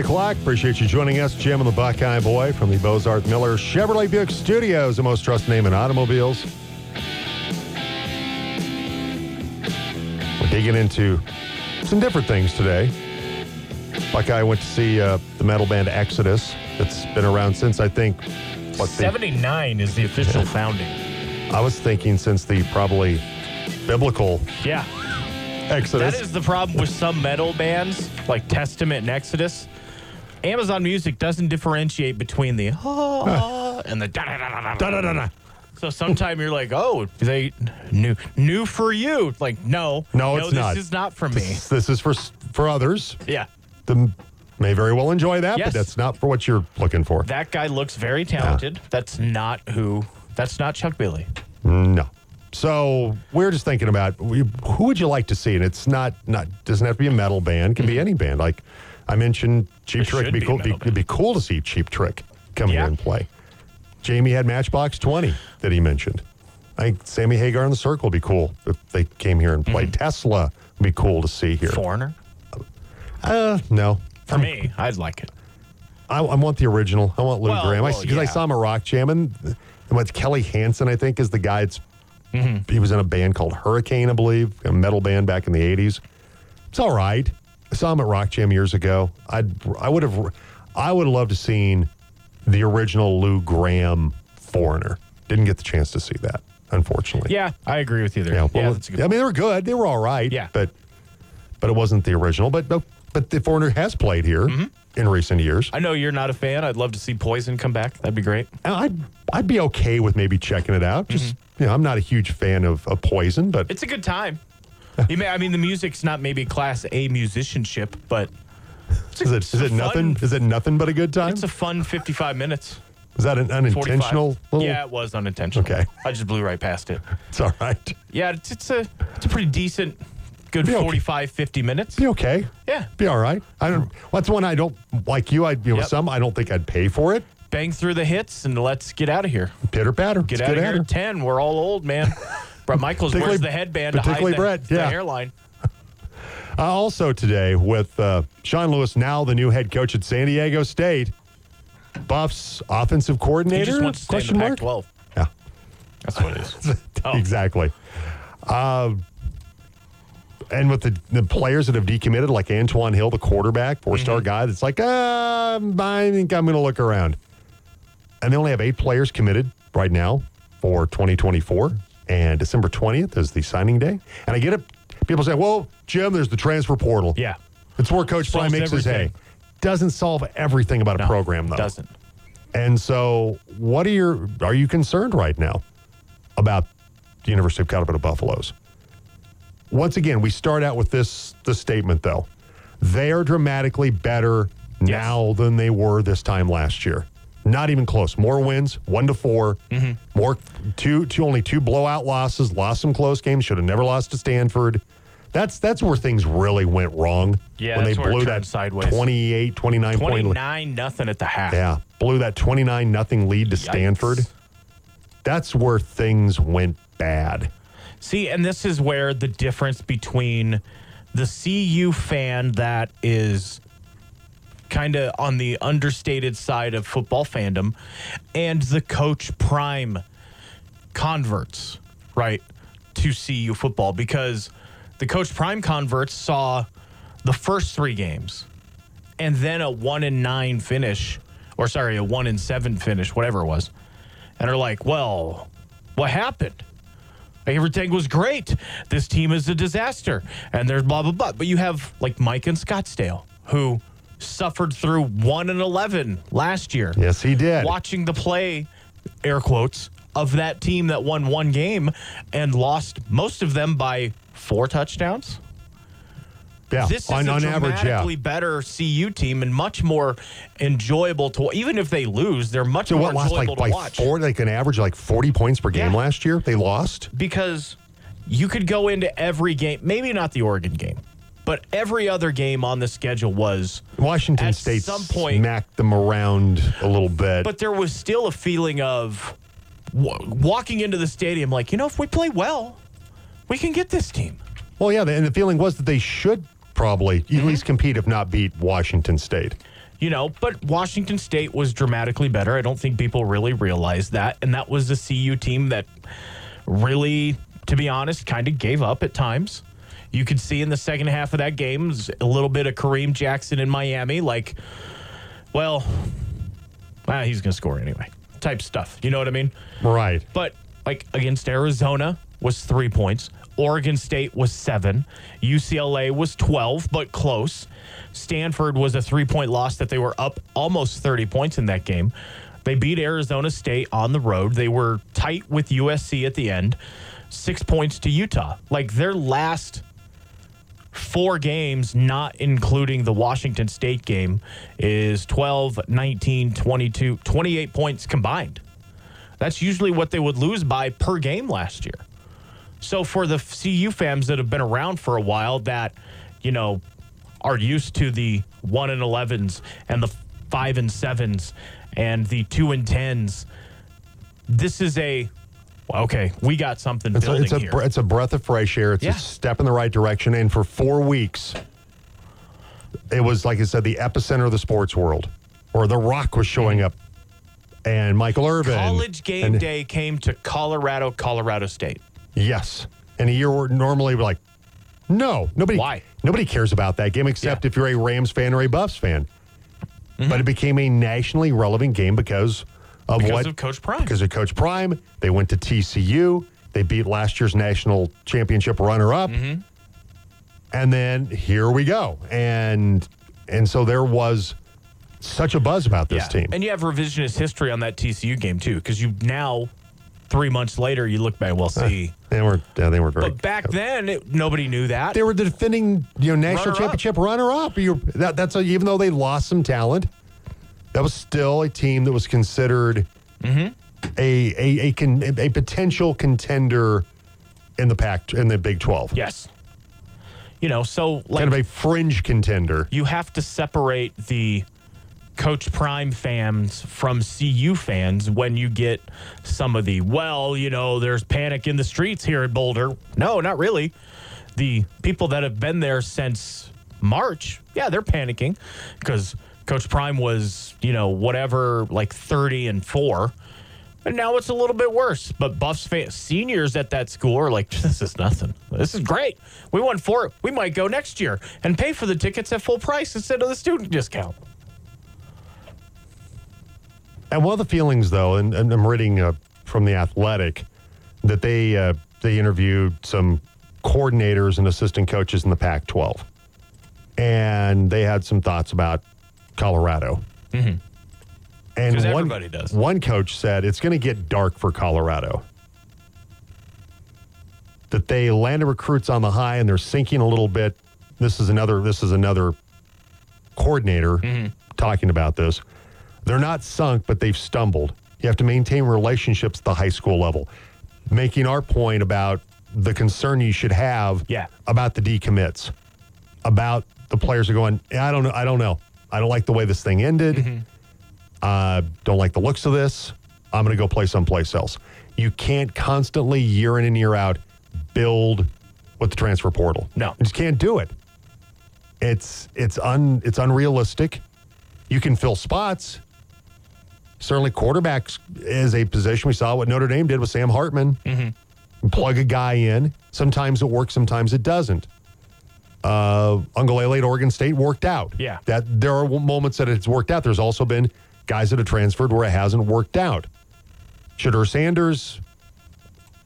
8 o'clock. Appreciate you joining us. Jim and the Buckeye Boy from the Bozarth Miller Chevrolet Buick Studios, the most trusted name in automobiles. We're digging into some different things today. Buckeye went to see uh, the metal band Exodus. It's been around since, I think, what, the, 79 is the official founding. I was thinking since the probably biblical Yeah. Exodus. That is the problem with some metal bands like Testament and Exodus. Amazon Music doesn't differentiate between the ah and the da da da da da. Da-da-da-da. So sometimes you're like, oh, they new new for you. Like, no, No, it's not. this not. is not for me. This, this is for for others. Yeah, The may very well enjoy that, Yes. but that's not for what you're looking for. that guy looks very talented. That's not who. That's not Chuck Billy. No. So we're just thinking about we, who would you like to see, and it's not not doesn't have to be a metal band. Can be any band. Like I mentioned, Cheap It Trick. It'd be be cool. metal It'd, be cool to see Cheap Trick come here and play. Jamie had Matchbox Twenty that he mentioned. I think Sammy Hagar and the Circle would be cool if they came here and played. Tesla would be cool to see here. Foreigner. Uh, no. For me, I'd like it. I, I want the original. I want Lou Well, Gramm. well, Because I, yeah. saw him at Rock Jam and, and with Kelly Hansen, I think, is the guy. It's, Mm-hmm. He was in a band called Hurricane, I believe, a metal band back in the 80s. It's all right. I saw him at Rock Jam years ago. I'd, I would have I would have loved to seen the original Lou Gramm Foreigner. Didn't get the chance to see that, unfortunately. Yeah, I agree with you there. Yeah, Yeah, well, good I mean, they were good. They were all right. Yeah. But but it wasn't the original. But but the Foreigner has played here Mm-hmm. in recent years. I know you're not a fan. I'd love to see Poison come back. That'd be great. I'd I'd be okay with maybe checking it out. Just you know, I'm not a huge fan of, of Poison, but It's a good time. You may, I mean, the music's not maybe class A musicianship, but is it is it fun- nothing? Is it nothing but a good time? it's a fun 55 minutes. is that an 45. unintentional? Little, Yeah, it was unintentional. Okay. I just blew right past it. it's all right. Yeah, it's, it's a it's a pretty decent, good Be okay. 45, 50 minutes. Be okay. Yeah. Be all right. I don't. Well, that's one I don't like. You, I you know Yep. some I don't think I'd pay for it. Bang through the hits and let's get out of here. Pitter patter. Get out of here at 10. We're all old, man. Bret Michaels wears the headband to hide particularly the, Brett, the yeah. hairline. Uh, also today with uh, Sean Lewis, now the new head coach at San Diego State. Buffs offensive He coordinator? just wants to stay in question the mark? Pac-12. Yeah. That's what it is. Oh. Exactly. Uh, and with the, the players that have decommitted, like Antwann Hill, the quarterback, four star Mm-hmm. guy, that's like, uh, I think I'm going to look around. And they only have eight players committed right now for 2024. And December 20th is the signing day. And I get it. People say, well, Jim, there's the transfer portal. Yeah. It's where Coach Solves makes his hay. Doesn't solve everything about a No, program, though. Doesn't. And so, what are your are you concerned right now about the University of Colorado Buffaloes? Once again, we start out with this this statement though. They are dramatically better now than they were this time last year. Not even close. More wins, one to 4 Mm-hmm. More two two only two blowout losses. Lost some close games. Should have never lost to Stanford. That's that's where things really went wrong. Yeah, when they where blew that sideways. 28, 29 point lead. 29 nothing at the half. Yeah, blew that 29 nothing lead to Stanford. That's where things went bad. See, and this is where the difference between the CU fan that is kind of on the understated side of football fandom and the coach prime converts, right, to CU football because the coach prime converts saw the first three games and then a one and nine finish, or sorry, a one and seven finish, whatever it was, and are like, well, what happened? Everything was great. This team is a disaster. And there's blah, blah, blah. But you have like Mike and Scottsdale who suffered through 1 and 11 last year. Yes, he did. Watching the play, air quotes, of that team that won one game and lost most of them by four touchdowns. Yeah, This is on, a on average, yeah. dramatically better CU team and much more enjoyable to. Even if they lose, they're much So more what lost like enjoyable by to watch. four, like an average of like 40 points per game Yeah. last year? They lost? because you could go into every game, maybe not the Oregon game, but every other game on the schedule was. Washington At State some point- smacked them around a little bit. But there was still a feeling of w- walking into the stadium, like, you know, if we play well, we can get this team. well, yeah, and the feeling was that they should probably Mm-hmm. at least compete, if not beat Washington State. You know, but Washington State was dramatically better. I don't think people really realized that. And that was a CU team that really, to be honest, kind of gave up at times. You could see in the second half of that game a little bit of Kareem Jackson in Miami, like, well, ah, he's going to score anyway, type stuff. You know what I mean? Right. But like against Arizona was three points. Oregon State was seven. UCLA was 12, but close. Stanford was a three point loss that they were up almost 30 points in that game. They beat Arizona State on the road. They were tight with USC at the end, six points to Utah. Like their last four games, not including the Washington State game, is 12, 19, 22, 28 points combined. That's usually what they would lose by per game last year. So for the CU fans that have been around for a while that, you know, are used to the 1 and 11s and the 5 and 7s and the 2 and 10s, this is a okay, we got something It's a, it's, a, here. br- it's a breath of fresh air. It's Yeah. a step in the right direction. And for four weeks, it was, like I said, the epicenter of the sports world, or The Rock was showing up, and Michael Irvin. College game and- day came to Colorado, Colorado State. Yes. And a year where normally we're like, no, nobody. Why? Nobody cares about that game except Yeah. if you're a Rams fan or a Buffs fan. Mm-hmm. But it became a nationally relevant game because of Because what? of Coach Prime. Because of Coach Prime. They went to TCU. They beat last year's national championship runner-up. Mm-hmm. And then here we go. And and so there was such a buzz about this team. And you have revisionist history on that TCU game too, because you now, three months later, you look back. Well, see, they were yeah, they were great. but back then it, nobody knew that. they were the defending you know national Runner-up. championship runner up. That, that's a, even though they lost some talent, that was still a team that was considered Mm-hmm. a a a, con, a potential contender in the pack in the Big Twelve. yes. You know, so like kind of a fringe contender. you have to separate the Coach Prime fans from CU fans when you get some of the, well, you know, there's panic in the streets here at Boulder. No, not really. The people that have been there since March, yeah, they're panicking because Coach Prime was, you know, whatever, like 30 and four. And now it's a little bit worse. But Buffs fans, seniors at that school are like, this is nothing. This is great. We won four. We might go next year and pay for the tickets at full price instead of the student discount. And one of the feelings, though, and, and I'm reading uh, from the Athletic that they uh, they interviewed some coordinators and assistant coaches in the Pac-12, and they had some thoughts about Colorado. Mm-hmm. And 'Cause one, everybody does. One coach said it's going to get dark for Colorado. That they landed recruits on the high and they're sinking a little bit. This is another. This is another coordinator mm-hmm. talking about this. They're not sunk, but they've stumbled. You have to maintain relationships at the high school level. Making our point about the concern you should have Yeah. about the decommits, about the players are going, I don't know, I don't know. I don't like the way this thing ended. Uh, don't like the looks of this. I'm going to go play someplace else. You can't constantly, year in and year out, build with the transfer portal. No. you just can't do it. It's it's un it's unrealistic. You can fill spots. Certainly, quarterbacks is a position. We saw what Notre Dame did with Sam Hartman. Plug a guy in. Sometimes it works. Sometimes it doesn't. Uh, Uiagalelei at Oregon State worked out. Yeah. that there are moments that it's worked out. There's also been guys that have transferred where it hasn't worked out. Shedeur Sanders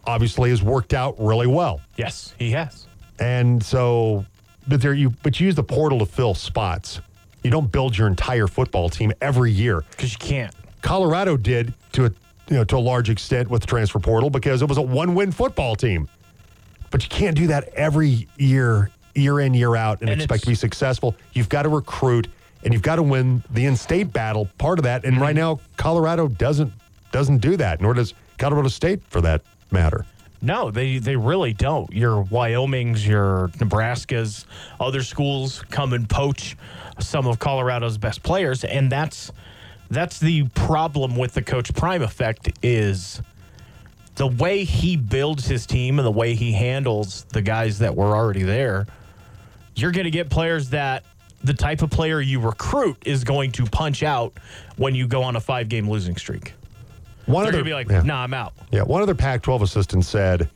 obviously has worked out really well. Yes, he has. And so, but there you, but you use the portal to fill spots. You don't build your entire football team every year. Because you can't. Colorado did to a you know to a large extent with the transfer portal because it was a one-win football team. But you can't do that every year, year in year out, and, And expect to be successful. You've got to recruit and you've got to win the in-state battle. Part of that, and right mm-hmm. now Colorado doesn't doesn't do that, nor does Colorado State for that matter. No, they they really don't. Your Wyoming's, your Nebraska's, other schools come and poach some of Colorado's best players, and that's that's the problem with the Coach Prime effect is the way he builds his team and the way he handles the guys that were already there. You're going to get players that the type of player you recruit is going to punch out when you go on a five game losing streak. One They're other, going to be like, yeah. nah, I'm out. Yeah, one other Pac 12 assistant said,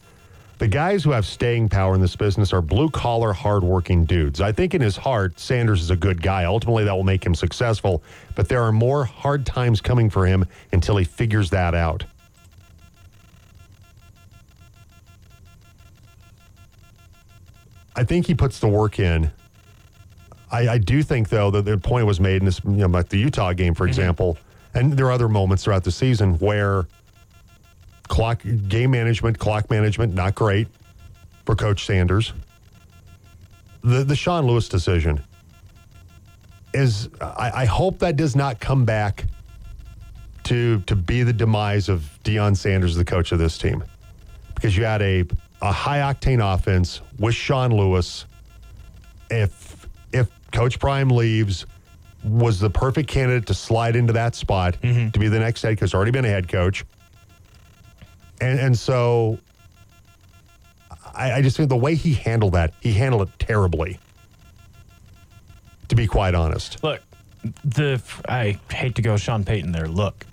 the guys who have staying power in this business are blue collar, hardworking dudes. I think in his heart, Sanders is a good guy. Ultimately, that will make him successful, but there are more hard times coming for him until he figures that out. I think he puts the work in. I, I do think, though, that the point was made in this, you know, like the Utah game, for mm-hmm. example, and there are other moments throughout the season where clock game management, clock management, not great for Coach Sanders. The the Sean Lewis decision is I, I hope that does not come back to to be the demise of Deion Sanders, the coach of this team. Because you had a, a high octane offense with Sean Lewis. If if Coach Prime leaves, was the perfect candidate to slide into that spot mm-hmm. to be the next head coach. Already been a head coach. And and so I, I just think the way he handled that, he handled it terribly. To be quite honest. Look, the I hate to go Sean Payton there. Look,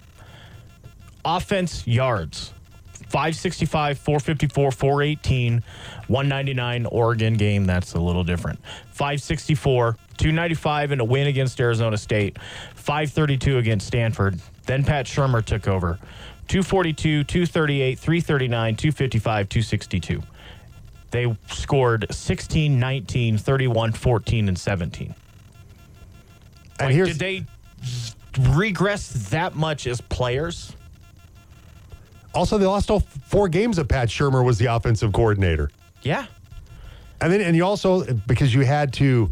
offense yards 565, 454, 418, 199 Oregon game. That's a little different. 564, 295 and a win against Arizona State, 532 against Stanford. Then Pat Shurmur took over. 242, 238, 339, 255, 262. They scored 16, 19, 31, 14, and 17. And Like, here's did they regress that much as players? Also they lost all four games that Pat Shurmur was the offensive coordinator. Yeah. And then and you also because you had to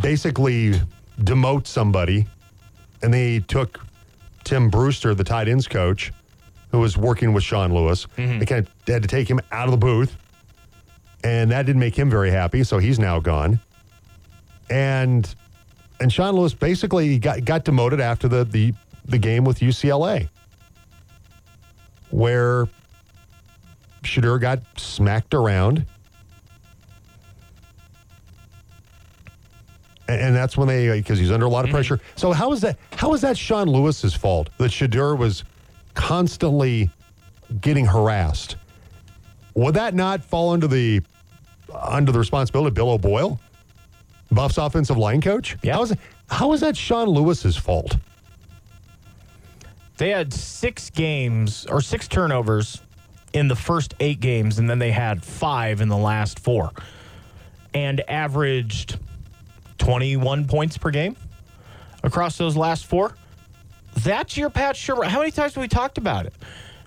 basically demote somebody and they took Tim Brewster, the tight ends coach, who was working with Sean Lewis. Mm-hmm. They kind of had to take him out of the booth. And that didn't make him very happy, so he's now gone. And and Sean Lewis basically got got demoted after the the, the game with UCLA. Where Shedeur got smacked around. And, and that's when they because he's under a lot of mm-hmm. pressure. So how is that? How is that Sean Lewis's fault that Shedeur was constantly getting harassed? Would that not fall under the under the responsibility of Bill O'Boyle, Buff's offensive line coach? Yeah. How is how is that Sean Lewis's fault? They had six games or six turnovers in the first eight games, and then they had five in the last four, and averaged 21 points per game across those last four. That's your Pat Shurmur. How many times have we talked about it?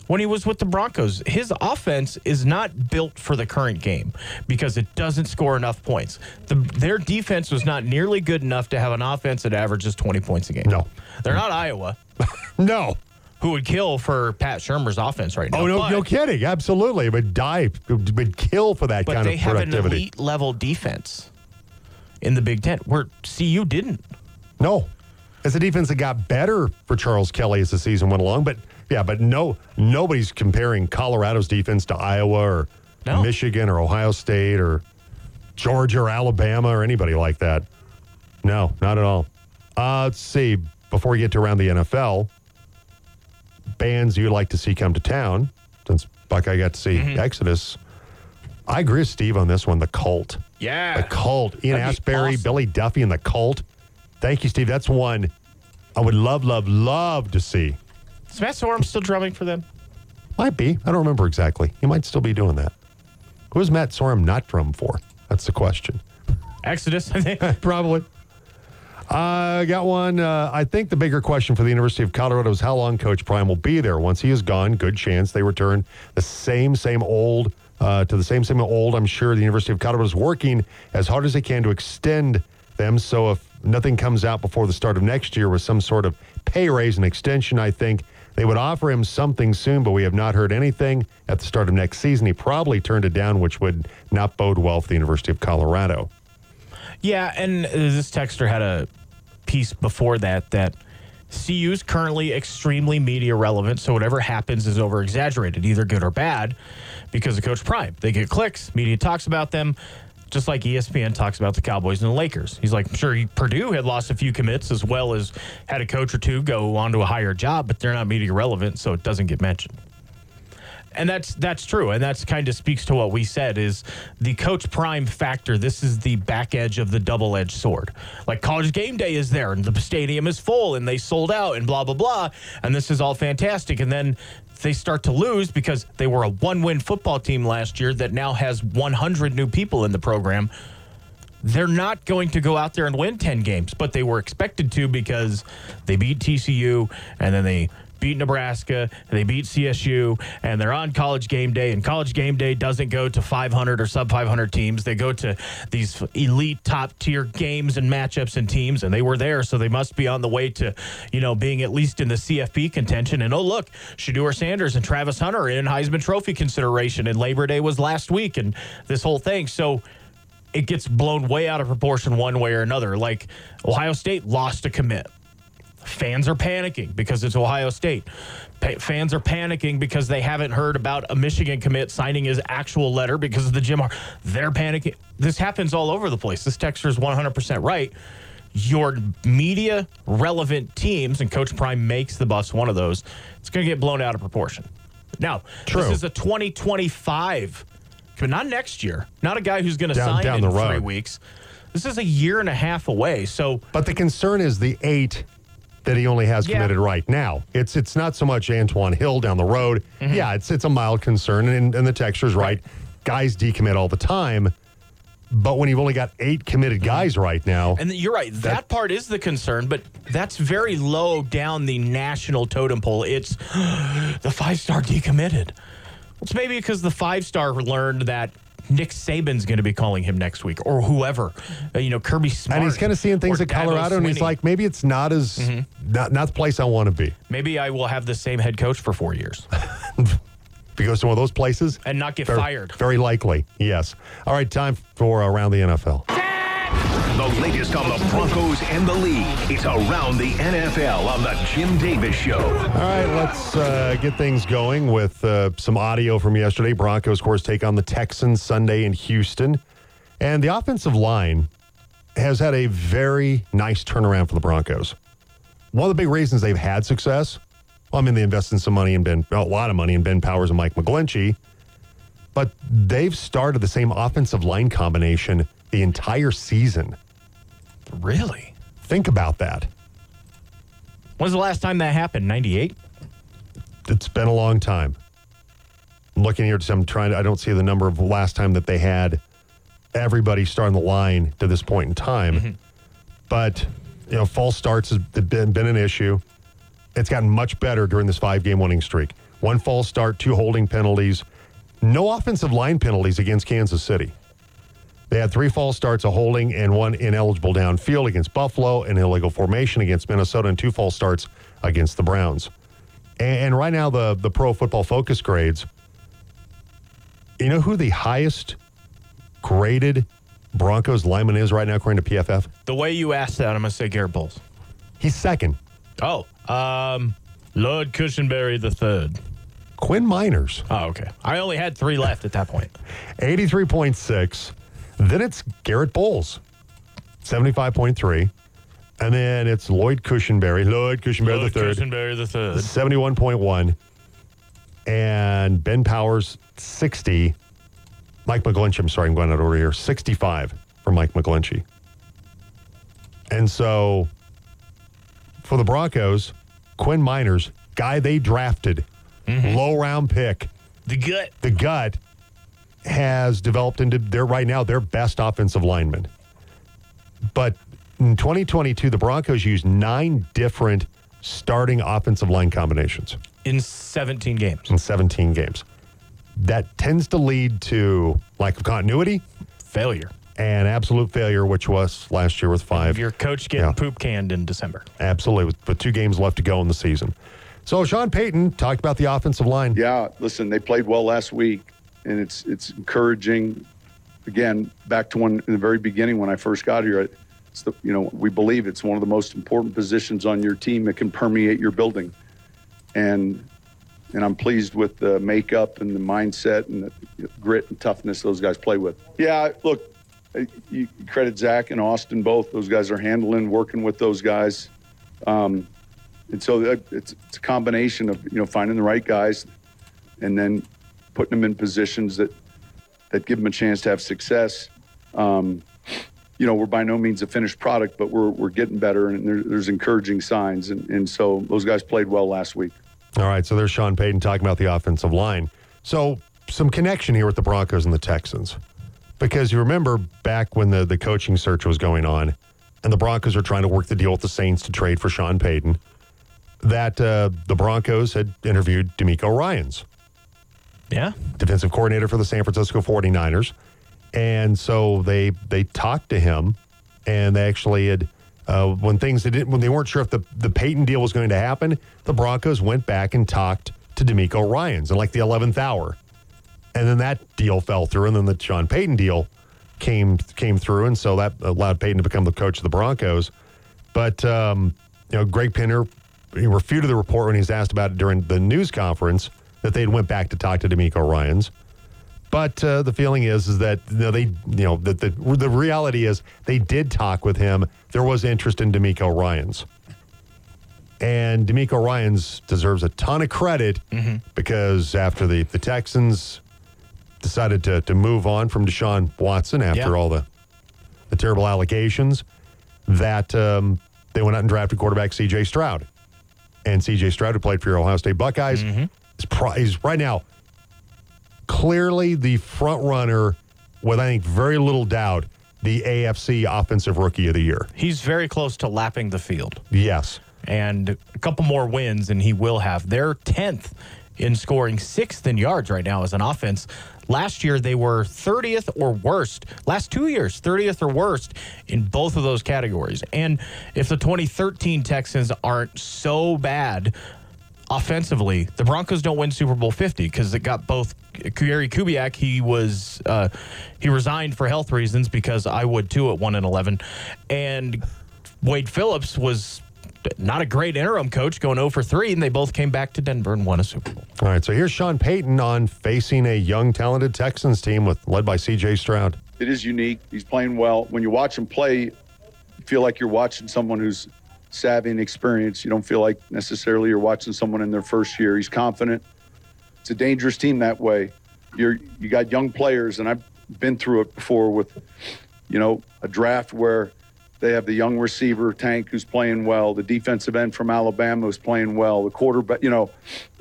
When he was with the Broncos, his offense is not built for the current game because it doesn't score enough points. The, their defense was not nearly good enough to have an offense that averages 20 points a game. No. They're not Iowa No. who would kill for Pat Shurmur's offense right now. Oh no, but, no kidding. Absolutely, but die, would kill for that But kind they of have an productivity. elite level defense in the Big Ten, where CU didn't. No, it's a defense that got better for Charles Kelly as the season went along. But yeah, but no, nobody's comparing Colorado's defense to Iowa or No. Michigan or Ohio State or Georgia or Alabama or anybody like that. No, not at all. Uh, let's see. Before we get to around the NFL, bands you'd like to see come to town, since Buckeye got to see Mm-hmm. Exodus. I agree with Steve on this one. The Cult. Yeah. The Cult. Ian That'd Astbury, awesome. Billy Duffy, and the Cult. Thank you, Steve. That's one I would love, love, love to see. Is Matt Sorum still drumming for them? Might be. I don't remember exactly. He might still be doing that. Who is Matt Sorum not drum for? That's the question. Exodus, I think. Probably. I uh, got one. Uh, I think the bigger question for the University of Colorado is how long Coach Prime will be there. Once he is gone, good chance they return the same, same old uh, to the same, same old. I'm sure the University of Colorado is working as hard as they can to extend them. So if nothing comes out before the start of next year with some sort of pay raise and extension, I think they would offer him something soon. But we have not heard anything at the start of next season. He probably turned it down, which would not bode well for the University of Colorado. Yeah, and this texter had a piece before that that CU is currently extremely media relevant, so whatever happens is over exaggerated, either good or bad, because of Coach Prime. They get clicks, media talks about them. Just like ESPN talks about the Cowboys and the Lakers. He's like, I'm sure, Purdue had lost a few commits as well as had a coach or two go on to a higher job, but they're not media relevant, so it doesn't get mentioned. And that's that's true, and that's kind of speaks to what we said is the coach prime factor. This is the back edge of the double edged sword. Like college game day is there, and the stadium is full, and they sold out, and blah blah blah, and this is all fantastic. And then they start to lose because they were a one win football team last year that now has 100 new people in the program. They're not going to go out there and win 10 games, but they were expected to because they beat TCU and then they beat Nebraska, they beat CSU, and they're on college game day. And college game day doesn't go to 500 or sub 500 teams. They go to these elite top tier games and matchups and teams, and they were there. So they must be on the way to, you know, being at least in the CFP contention. And oh, look, Shedeur Sanders and Travis Hunter in Heisman Trophy consideration, and Labor Day was last week, and this whole thing. So, it gets blown way out of proportion one way or another. Like Ohio State lost a commit. Fans are panicking because it's Ohio State. Pa- fans are panicking because they haven't heard about a Michigan commit signing his actual letter because of the Jim. Har- They're panicking. This happens all over the place. This texture is 100% right. Your media relevant teams, and Coach Prime makes the bus one of those, it's going to get blown out of proportion. Now, True. this is a 2025 but not next year. Not a guy who's going to sign down in the three weeks. This is a year and a half away. So But the concern is the eight that he only has Yeah. committed right now. It's it's not so much Antwann Hill down the road. Mm-hmm. Yeah, it's it's a mild concern, and, and the texture's right. Guys decommit all the time, but when you've only got eight committed guys right now, And you're right. That, part is the concern, but that's very low down the national totem pole. It's the five star decommitted. It's maybe because the five star learned that Nick Saban's going to be calling him next week or whoever. Uh, you know, Kirby Smart. and he's kind of seeing things at Colorado, and he's like, maybe it's not as Mm-hmm. not not the place I want to be. maybe I will have the same head coach for four years If he goes to one of those places, and not get very, fired. very likely, yes. All right, time for around the NFL. The latest on the Broncos and the league. It's around the NFL on the Jim Davis Show. All right, let's uh, get things going with uh, some audio from yesterday. Broncos, of course, take on the Texans Sunday in Houston. And the offensive line has had a very nice turnaround for the Broncos. One of the big reasons they've had success, well, I mean, they invested some money in Ben, a lot of money in Ben Powers and Mike McGlinchey, but they've started the same offensive line combination the entire season. Really? Think about that. When's the last time that happened? 98? it's been a long time. I'm looking here, I'm trying to, I don't see the number of last time that they had everybody starting the line to this point in time. Mm-hmm. But, you know, false starts has been, been an issue. It's gotten much better during this five game winning streak. One false start, two holding penalties, no offensive line penalties against Kansas City. They had three false starts, a holding, and one ineligible downfield against Buffalo, an illegal formation against Minnesota, and two false starts against the Browns. And right now, the the Pro Football Focus grades. You know who the highest graded Broncos lineman is right now, according to PFF? The way you asked that, I'm going to say Garett Bolles. He's second. Oh, um, Lloyd Cushenberry the third. Quinn Meinerz, Oh, okay. I only had three left at that point. 83.6. Then it's Garett Bolles, 75.3. And then it's Lloyd Cushenberry, Lloyd Cushenberry the third, Cushenberry the third. 71.1. And Ben Powers, 60. Mike McGlinchey, I'm sorry, I'm going out of order here, 65 for Mike McGlinchey. And so for the Broncos, Quinn Meinerz, guy they drafted, mm-hmm. low round pick, The gut. the gut has developed into their right now their best offensive lineman. But in 2022, the Broncos used nine different starting offensive line combinations In 17 games. in 17 games. That tends to lead to lack of continuity Failure. and absolute failure, which was last year with five. If your coach getting Yeah. poop canned in December. Absolutely, with, with two games left to go in the season. So Sean Payton talked about the offensive line. Yeah, listen, they played well last week, and it's it's encouraging. Again, back to when in the very beginning when I first got here, it's the, you know we believe it's one of the most important positions on your team that can permeate your building, and and I'm pleased with the makeup and the mindset and the grit and toughness those guys play with. Yeah, look, you credit Zach and Austin both. Those guys are handling, working with those guys. Um, and so it's, it's a combination of, you know, finding the right guys and then putting them in positions that, that give them a chance to have success. Um, you know, we're by no means a finished product, but we're, we're getting better and there, there's encouraging signs. And, and so those guys played well last week. All right, so there's Sean Payton talking about the offensive line. So some connection here with the Broncos and the Texans. Because you remember back when the, the coaching search was going on and the Broncos were trying to work the deal with the Saints to trade for Sean Payton, that uh, the Broncos had interviewed DeMeco Ryans, Yeah. defensive coordinator for the San Francisco 49ers. And so they they talked to him and they actually had uh, when things didn't when they weren't sure if the, the Peyton deal was going to happen, the Broncos went back and talked to DeMeco Ryans in like the eleventh hour. And then that deal fell through, and then the Sean Payton deal came came through, and so that allowed Payton to become the coach of the Broncos. But um, you know, Greg Penner he refuted the report when he was asked about it during the news conference that they went back to talk to DeMeco Ryans. But uh, the feeling is is that you know, they you know that the the reality is they did talk with him. There was interest in DeMeco Ryans, and DeMeco Ryans deserves a ton of credit because after the the Texans decided to to move on from Deshaun Watson after Yeah. all the the terrible allegations, that um, they went out and drafted quarterback C.J. Stroud, and C.J. Stroud, who played for your Ohio State Buckeyes, is right now clearly the front runner with I think very little doubt the AFC Offensive Rookie of the Year. He's very close to lapping the field. Yes. and a couple more wins, and he will have. They're 10th in scoring, sixth in yards right now as an offense. Last year, they were 30th or worst. Last two years, 30th or worst in both of those categories. And if the 2013 Texans aren't so bad offensively, the Broncos don't win Super Bowl 50 because it got both Gary Kubiak. He was uh, he resigned for health reasons because I would too at one and 11, and Wade Phillips was not a great interim coach going 0 for 3, and they both came back to Denver and won a Super Bowl. All right. So here's Sean Payton on facing a young, talented Texans team with led by C.J. Stroud. It is unique. He's playing well. When you watch him play, you feel like you're watching someone who's savvy and experienced. You don't feel like necessarily you're watching someone in their first year. He's confident. It's a dangerous team that way. You're you got young players, and I've been through it before with, you know, a draft where they have the young receiver Tank who's playing well, the defensive end from Alabama who's playing well, the quarterback, you know,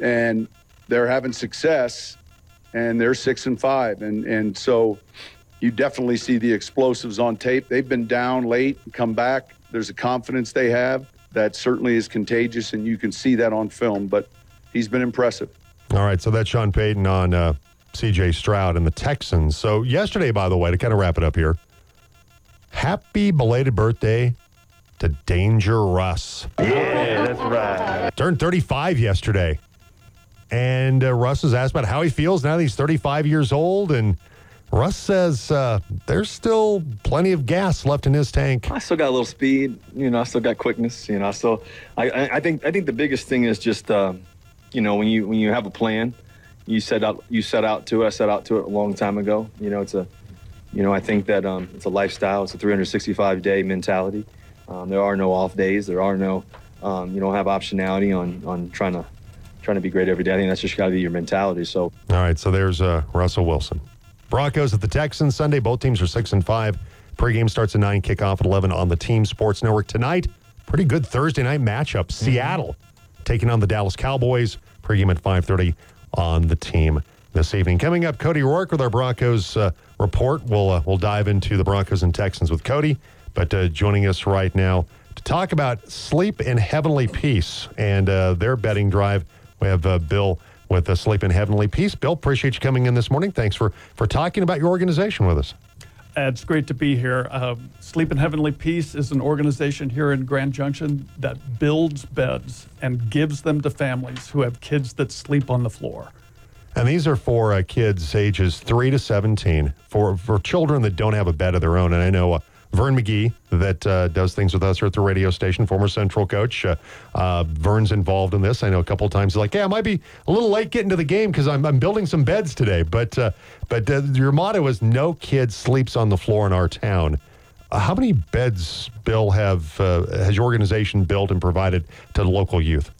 and they're having success, and they're six and five, and and so you definitely see the explosives on tape. They've been down late, and come back. There's a confidence they have that certainly is contagious, and you can see that on film. But he's been impressive. All right. So that's Sean Payton on uh, C.J. Stroud and the Texans. So yesterday, by the way, to kind of wrap it up here, happy belated birthday to Danger Russ. Yeah, that's right. Turned 35 yesterday. And uh, Russ was asked about how he feels now that he's 35 years old. And Russ says uh, there's still plenty of gas left in his tank. I still got a little speed, you know. I still got quickness, you know. So I, I, I think I think the biggest thing is just, uh, you know, when you when you have a plan, you set out you set out to. it. I set out to it a long time ago. You know, it's a, you know, I think that um, it's a lifestyle. It's a 365 day mentality. Um, there are no off days. There are no, um, you don't have optionality on on trying to trying to be great every day. I think that's just got to be your mentality. So All right, so there's uh, Russell Wilson. Broncos at the Texans Sunday. Both teams are six and five. Pregame starts at nine. Kickoff at eleven on the Team Sports Network tonight. Pretty good Thursday night matchup. Seattle taking on the Dallas Cowboys. Pregame at five thirty on the team this evening. Coming up, Cody Roark with our Broncos uh, report. We'll uh, we'll dive into the Broncos and Texans with Cody. But uh, joining us right now to talk about sleep in heavenly peace and uh, their bedding drive, we have uh, Bill with uh, Sleep in Heavenly Peace. Bill, appreciate you coming in this morning. Thanks for for talking about your organization with us. It's great to be here. Uh, Sleep in Heavenly Peace is an organization here in Grand Junction that builds beds and gives them to families who have kids that sleep on the floor. And these are for uh, kids ages three to seventeen, for for children that don't have a bed of their own. And I know uh, Vern McGee that uh, does things with us here at the radio station, former Central coach. Uh, uh, Vern's involved in this. I know a couple times like, "Yeah, I might be a little late getting to the game because I'm, I'm building some beds today." But uh, but uh, your motto is "No kid sleeps on the floor in our town." Uh, how many beds, Bill, have has your organization built and provided to local youth?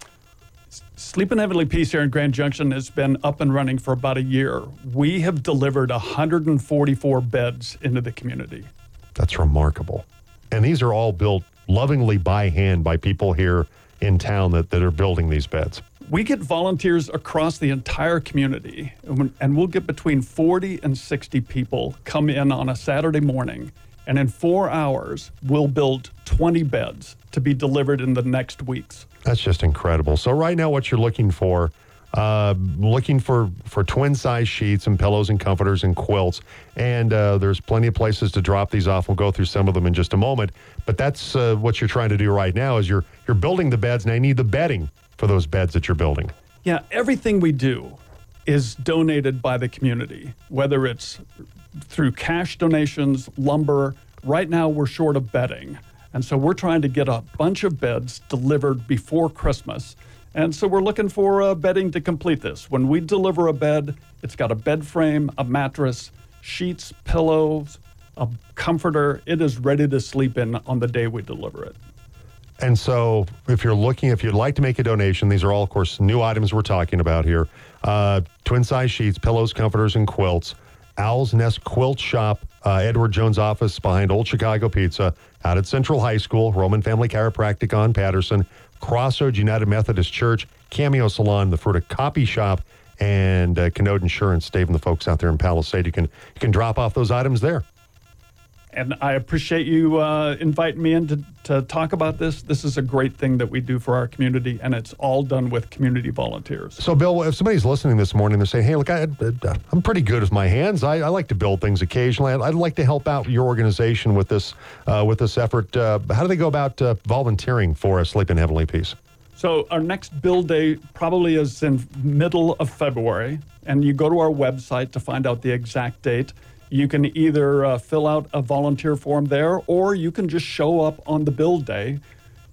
Sleep in Heavenly Peace here in Grand Junction has been up and running for about a year. We have delivered 144 beds into the community. That's remarkable. And these are all built lovingly by hand by people here in town that, that are building these beds. We get volunteers across the entire community, um, and we'll get between 40 and 60 people come in on a Saturday morning. And in four hours, we'll build 20 beds to be delivered in the next weeks. That's just incredible. So, right now, what you're looking for uh, looking for for twin size sheets and pillows and comforters and quilts. And uh, there's plenty of places to drop these off. We'll go through some of them in just a moment. But that's uh, what you're trying to do right now is you're you're building the beds, and I need the bedding for those beds that you're building. Yeah, everything we do is donated by the community, whether it's through cash donations, lumber. Right now, we're short of bedding. And so we're trying to get a bunch of beds delivered before Christmas and so we're looking for uh, bedding to complete this. When we deliver a bed, it's got a bed frame, a mattress, sheets, pillows, a comforter. It is ready to sleep in on the day we deliver it. And so, if you're looking, if you'd like to make a donation, these are all, of course, new items we're talking about here uh, twin size sheets, pillows, comforters, and quilts. Owl's Nest Quilt Shop, uh, Edward Jones' office behind Old Chicago Pizza, out at Central High School, Roman Family Chiropractic on Patterson. Crossroads United Methodist Church, Cameo Salon, the Fruita Copy Shop, and uh, Canode Insurance. Dave and the folks out there in Palisade, you can you can drop off those items there. And I appreciate you uh, inviting me in to, to talk about this. This is a great thing that we do for our community, and it's all done with community volunteers. So, Bill, if somebody's listening this morning, they're saying, hey, look, I, am pretty good with my hands. I, I, like to build things occasionally. I'd, I'd, like to help out your organization with this, uh, with this effort. Uh, how do they go about uh, volunteering for a Sleep in Heavenly Peace? So, our next build day probably is in middle of February, and you go to our website to find out the exact date. You can either uh, fill out a volunteer form there or you can just show up on the build day.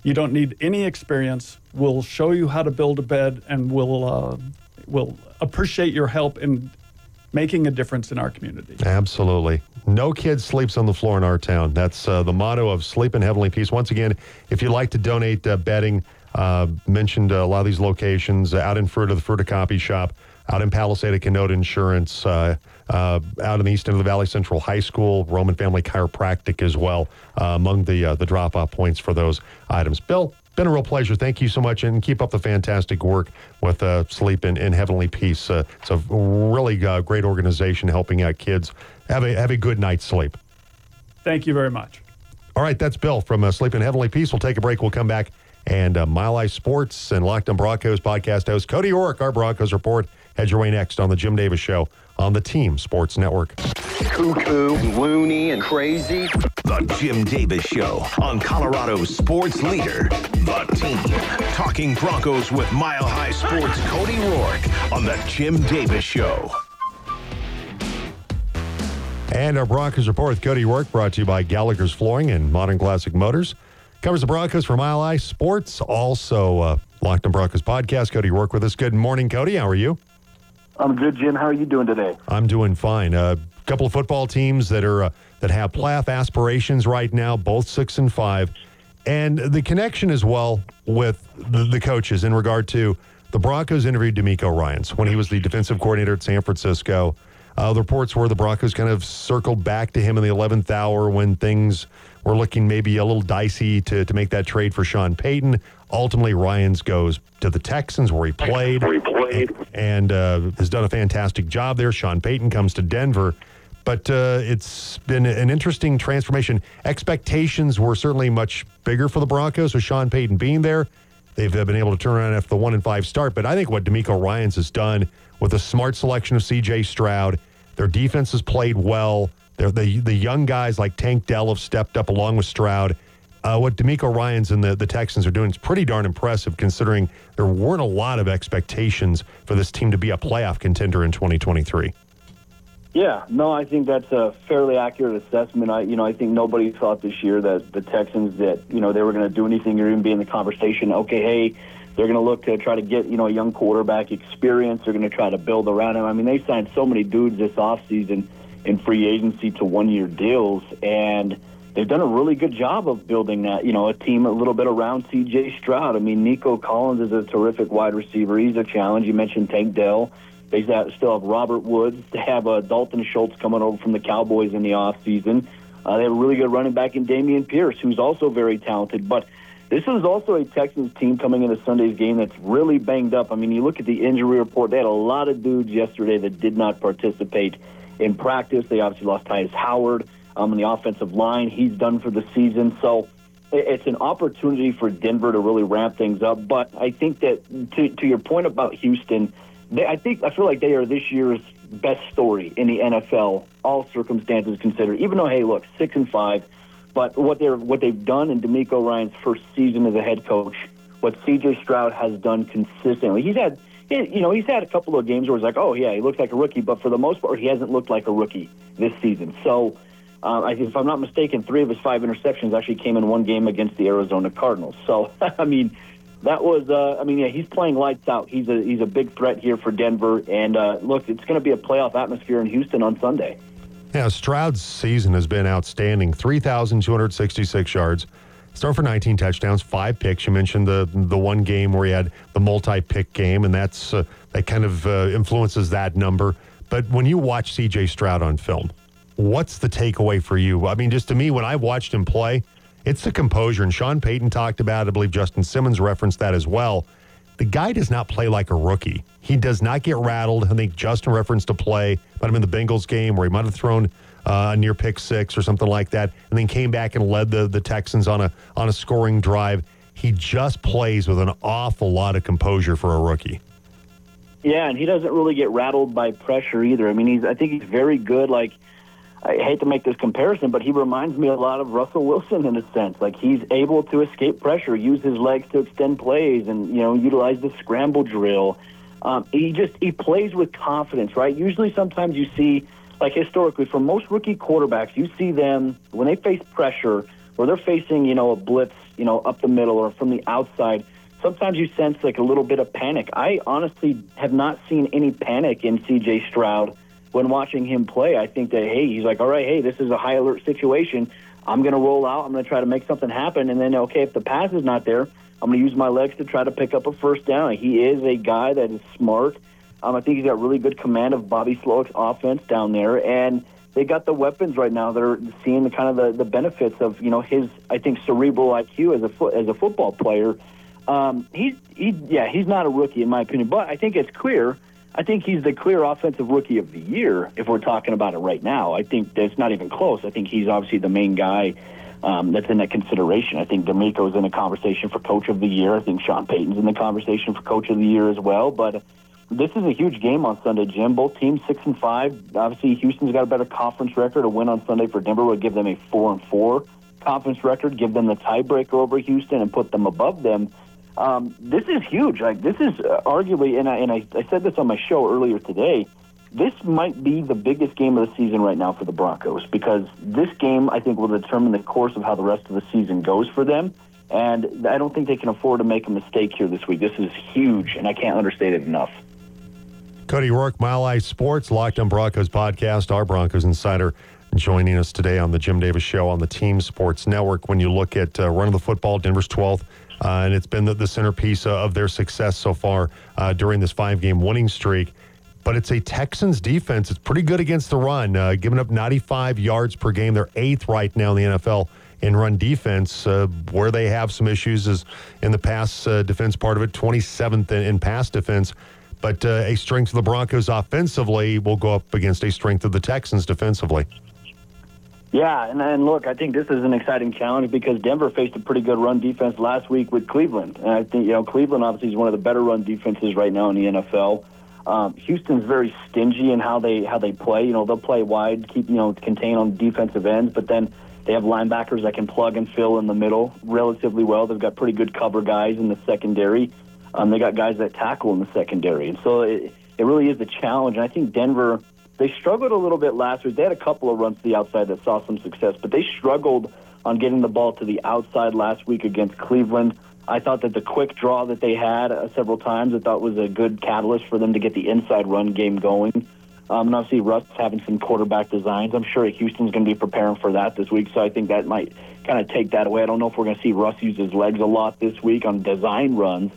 You don't need any experience. We'll show you how to build a bed and we'll, uh, we'll appreciate your help in making a difference in our community. Absolutely. No kid sleeps on the floor in our town. That's uh, the motto of Sleep in Heavenly Peace. Once again, if you'd like to donate uh, bedding, uh, mentioned a lot of these locations uh, out in Fruita, the Fruita Copy Shop, out in Palisade Canode Insurance, uh, uh, out in the east end of the Valley Central High School, Roman Family Chiropractic as well, uh, among the uh, the drop off points for those items. Bill, been a real pleasure. Thank you so much, and keep up the fantastic work with uh, Sleep in, in Heavenly Peace. Uh, it's a really uh, great organization helping out kids have a have a good night's sleep. Thank you very much. All right, that's Bill from uh, Sleep in Heavenly Peace. We'll take a break. We'll come back. And uh, Mile High Sports and Locked on Broncos podcast host Cody Roark, our Broncos report, heads your way next on the Jim Davis Show on the Team Sports Network. Cuckoo, loony, and crazy. The Jim Davis Show on Colorado's sports leader, The Team. Talking Broncos with Mile High Sports Cody Roark on the Jim Davis Show. And our Broncos report with Cody Roark brought to you by Gallagher's Flooring and Modern Classic Motors. Covers the Broncos for Mile High Sports. Also, uh, Locked on Broncos podcast. Cody Roark with us. Good morning, Cody. How are you? I'm good, Jim. How are you doing today? I'm doing fine. A uh, couple of football teams that are uh, that have playoff aspirations right now, both six and five, and the connection as well with the, the coaches in regard to the Broncos interviewed DeMeco Ryans when he was the defensive coordinator at San Francisco. Uh, the reports were the Broncos kind of circled back to him in the 11th hour when things were looking maybe a little dicey to, to make that trade for Sean Payton. Ultimately, Ryans goes to the Texans where he played, where he played. and, uh, has done a fantastic job there. Sean Payton comes to Denver. But uh, it's been an interesting transformation. Expectations were certainly much bigger for the Broncos with Sean Payton being there. They've been able to turn around after the one and five start. But I think what DeMeco Ryans has done with a smart selection of C.J. Stroud, their defense has played well. They're, the the young guys like Tank Dell have stepped up along with Stroud uh, what DeMeco Ryans and the, the Texans are doing is pretty darn impressive considering there weren't a lot of expectations for this team to be a playoff contender in 2023. Yeah, no, I think that's a fairly accurate assessment. I, you know, I think nobody thought this year that the Texans that you know they were going to do anything or even be in the conversation. Okay, hey, they're going to look to try to get you know a young quarterback experience. They're going to try to build around him. I mean, they signed so many dudes this offseason in free agency to one-year deals, and they've done a really good job of building that. You know, a team a little bit around C.J. Stroud. I mean, Nico Collins is a terrific wide receiver. He's a challenge. You mentioned Tank Dell. They still have Robert Woods. They have uh, Dalton Schultz coming over from the Cowboys in the offseason. Uh, they have a really good running back in Dameon Pierce, who's also very talented. But this is also a Texans team coming into Sunday's game that's really banged up. I mean, you look at the injury report, they had a lot of dudes yesterday that did not participate in practice. They obviously lost Tytus Howard um, on the offensive line. He's done for the season. So it's an opportunity for Denver to really ramp things up. But I think that to, to your point about Houston – they, I think I feel like they are this year's best story in the NFL, all circumstances considered. Even though, hey, look, six and five, but what they're what they've done in DeMeco Ryans' first season as a head coach, what C.J. Stroud has done consistently. He's had, you know, he's had a couple of games where it's like, oh yeah, he looks like a rookie, but for the most part, he hasn't looked like a rookie this season. So. Uh, if I'm not mistaken, three of his five interceptions actually came in one game against the Arizona Cardinals. So, I mean, that was, uh, I mean, yeah, he's playing lights out. He's a he's a big threat here for Denver. And uh, look, it's going to be a playoff atmosphere in Houston on Sunday. Yeah, Stroud's season has been outstanding. Three thousand two hundred sixty-six yards. Start for 19 touchdowns, five picks. You mentioned the the one game where he had the multi-pick game, and that's uh, that kind of uh, influences that number. But when you watch C.J. Stroud on film, what's the takeaway for you? I mean, just to me, when I watched him play, it's the composure. And Sean Payton talked about it. I believe Justin Simmons referenced that as well. The guy does not play like a rookie. He does not get rattled. I think Justin referenced a play, might have been the Bengals game where he might have thrown uh, near pick six or something like that, and then came back and led the, the Texans on a on a scoring drive. He just plays with an awful lot of composure for a rookie. Yeah, and he doesn't really get rattled by pressure either. I mean, he's I think he's very good. Like I hate to make this comparison, but he reminds me a lot of Russell Wilson in a sense. Like he's able to escape pressure, use his legs to extend plays, and you know utilize the scramble drill. Um, he just he plays with confidence, right? Usually, sometimes you see, like historically, for most rookie quarterbacks, you see them when they face pressure or they're facing, you know, a blitz, you know, up the middle or from the outside. Sometimes you sense like a little bit of panic. I honestly have not seen any panic in C.J. Stroud when watching him play. I think that hey, he's like, all right, hey, this is a high alert situation. I'm going to roll out. I'm going to try to make something happen, and then okay, if the pass is not there, I'm going to use my legs to try to pick up a first down. He is a guy that is smart. Um, I think he's got really good command of Bobby Slowik's offense down there, and they got the weapons right now. They're seeing the kind of the, the benefits of you know his I think cerebral IQ as a fo- as a football player. Um, he's he yeah he's not a rookie in my opinion, but I think it's clear I think he's the clear offensive rookie of the year if we're talking about it right now. I think that's not even close. I think he's obviously the main guy um, that's in that consideration. I think DeMeco's in the conversation for coach of the year. I think Sean Payton's in the conversation for coach of the year as well. But this is a huge game on Sunday, Jim. Both teams six and five. Obviously, Houston's got a better conference record. A win on Sunday for Denver would give them a four and four conference record, give them the tiebreaker over Houston, and put them above them. Um, this is huge. Like this is uh, arguably, and I and I, I said this on my show earlier today. This might be the biggest game of the season right now for the Broncos because this game I think will determine the course of how the rest of the season goes for them. And I don't think they can afford to make a mistake here this week. This is huge, and I can't understate it enough. Cody Roark, Mile High Sports, Locked on Broncos podcast, our Broncos insider, joining us today on the Jim Davis Show on the Team Sports Network. When you look at uh, run of the football, Denver's 12th uh, and it's been the, the centerpiece of their success so far uh, during this five game winning streak. But it's a Texans defense. It's pretty good against the run, uh, giving up 95 yards per game. They're eighth right now in the NFL in run defense. Uh, where they have some issues is in the pass uh, defense part of it, 27th in, in pass defense. But uh, a strength of the Broncos offensively will go up against a strength of the Texans defensively. Yeah, and, and look, I think this is an exciting challenge because Denver faced a pretty good run defense last week with Cleveland, and I think you know Cleveland obviously is one of the better run defenses right now in the NFL. Um, Houston's very stingy in how they how they play. You know, they'll play wide, keep you know contain on defensive ends, but then they have linebackers that can plug and fill in the middle relatively well. They've got pretty good cover guys in the secondary. Um, they got guys that tackle in the secondary, and so it, it really is a challenge. And I think Denver They struggled a little bit last week. They had a couple of runs to the outside that saw some success, but they struggled on getting the ball to the outside last week against Cleveland. I thought that the quick draw that they had uh, several times, I thought was a good catalyst for them to get the inside run game going. Um, and obviously, Russ having some quarterback designs. I'm sure Houston's going to be preparing for that this week, so I think that might kind of take that away. I don't know if we're going to see Russ use his legs a lot this week on design runs.